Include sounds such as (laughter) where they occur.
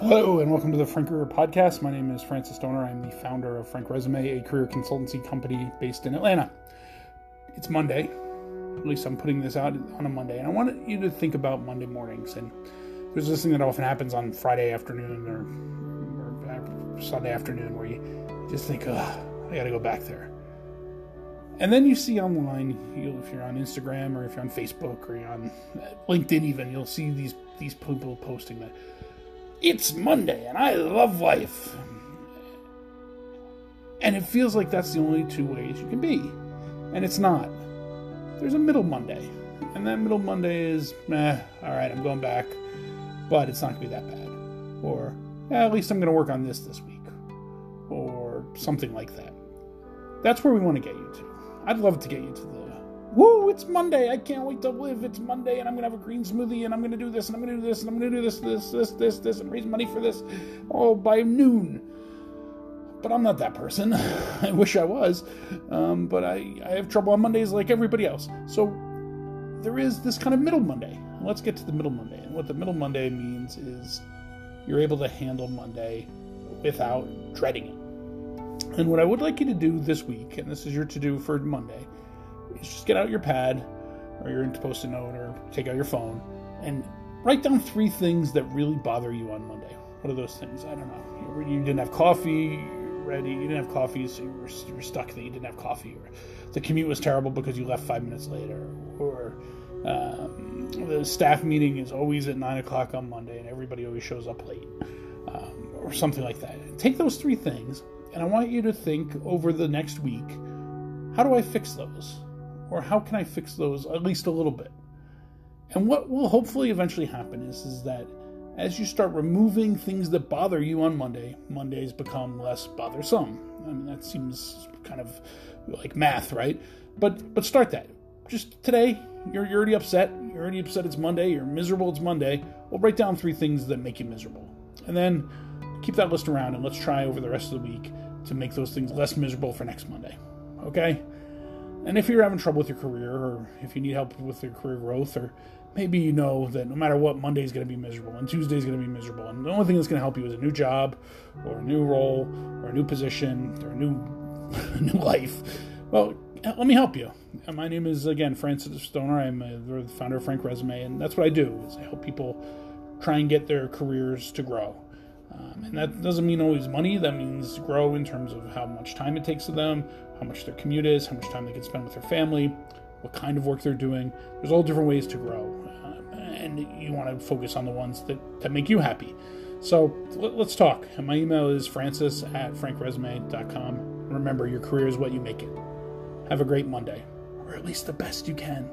Hello, and welcome to the Frank Career Podcast. My name is Francis Stoner. I'm the founder of Frank Resume, a career consultancy company based in Atlanta. It's Monday. At least I'm putting this out on a Monday. And I want you to think about Monday mornings. And there's this thing that often happens on Friday afternoon or, or Sunday afternoon where you just think, ugh, I got to go back there. And then you see online, you, if you're on Instagram or if you're on Facebook or you're on LinkedIn, even you'll see these these people posting that it's Monday and I love life. And it feels like that's the only two ways you can be. And it's not. There's a middle Monday. And that middle Monday is, meh, all right, I'm going back, but it's not going to be that bad. Or, eh, at least I'm going to work on this this week. Or something like that. That's where we want to get you to. I'd love to get you to the woo, it's Monday. I can't wait to live. It's Monday, and I'm gonna have a green smoothie, and I'm gonna do this, and I'm gonna do this, and I'm gonna do this, this, this, this, this, and raise money for this all by noon. But I'm not that person. (laughs) I wish I was. Um, but I, I have trouble on Mondays like everybody else. So there is this kind of middle Monday. Let's get to the middle Monday. And what the middle Monday means is you're able to handle Monday without dreading it. And what I would like you to do this week, and this is your to do for Monday, is just get out your pad or your post-it note or take out your phone and write down three things that really bother you on Monday. What are those things? I don't know. You, didn't have coffee ready. You didn't have coffee, so you were, you were stuck that you didn't have coffee. Or the commute was terrible because you left five minutes later. Or um, the staff meeting is always at nine o'clock on Monday, and everybody always shows up late, um, or something like that. Take those three things, and I want you to think over the next week: How do I fix those? Or how can I fix those at least a little bit? And what will hopefully eventually happen is, is that as you start removing things that bother you on Monday, Mondays become less bothersome. I mean, that seems kind of like math, right? But but start that. Just today, you're, you're already upset. You're already upset it's Monday. You're miserable it's Monday. Well, write down three things that make you miserable. And then keep that list around and let's try over the rest of the week to make those things less miserable for next Monday. Okay? And if you're having trouble with your career, or if you need help with your career growth, or maybe you know that no matter what, Monday's going to be miserable and Tuesday's going to be miserable, and the only thing that's going to help you is a new job, or a new role, or a new position, or a new (laughs) new life. Well, let me help you. Uh, my name is again Francis Stoner. I'm uh, the founder of Frank Resume, and that's what I do. Is I help people try and get their careers to grow. Um, and that doesn't mean always money. That means grow in terms of how much time it takes to them, how much their commute is, how much time they can spend with their family, what kind of work they're doing. There's all different ways to grow. Uh, and you want to focus on the ones that, that make you happy. So let, us talk. And my email is francis at frankresume.com. Remember, your career is what you make it. Have a great Monday, or at least the best you can.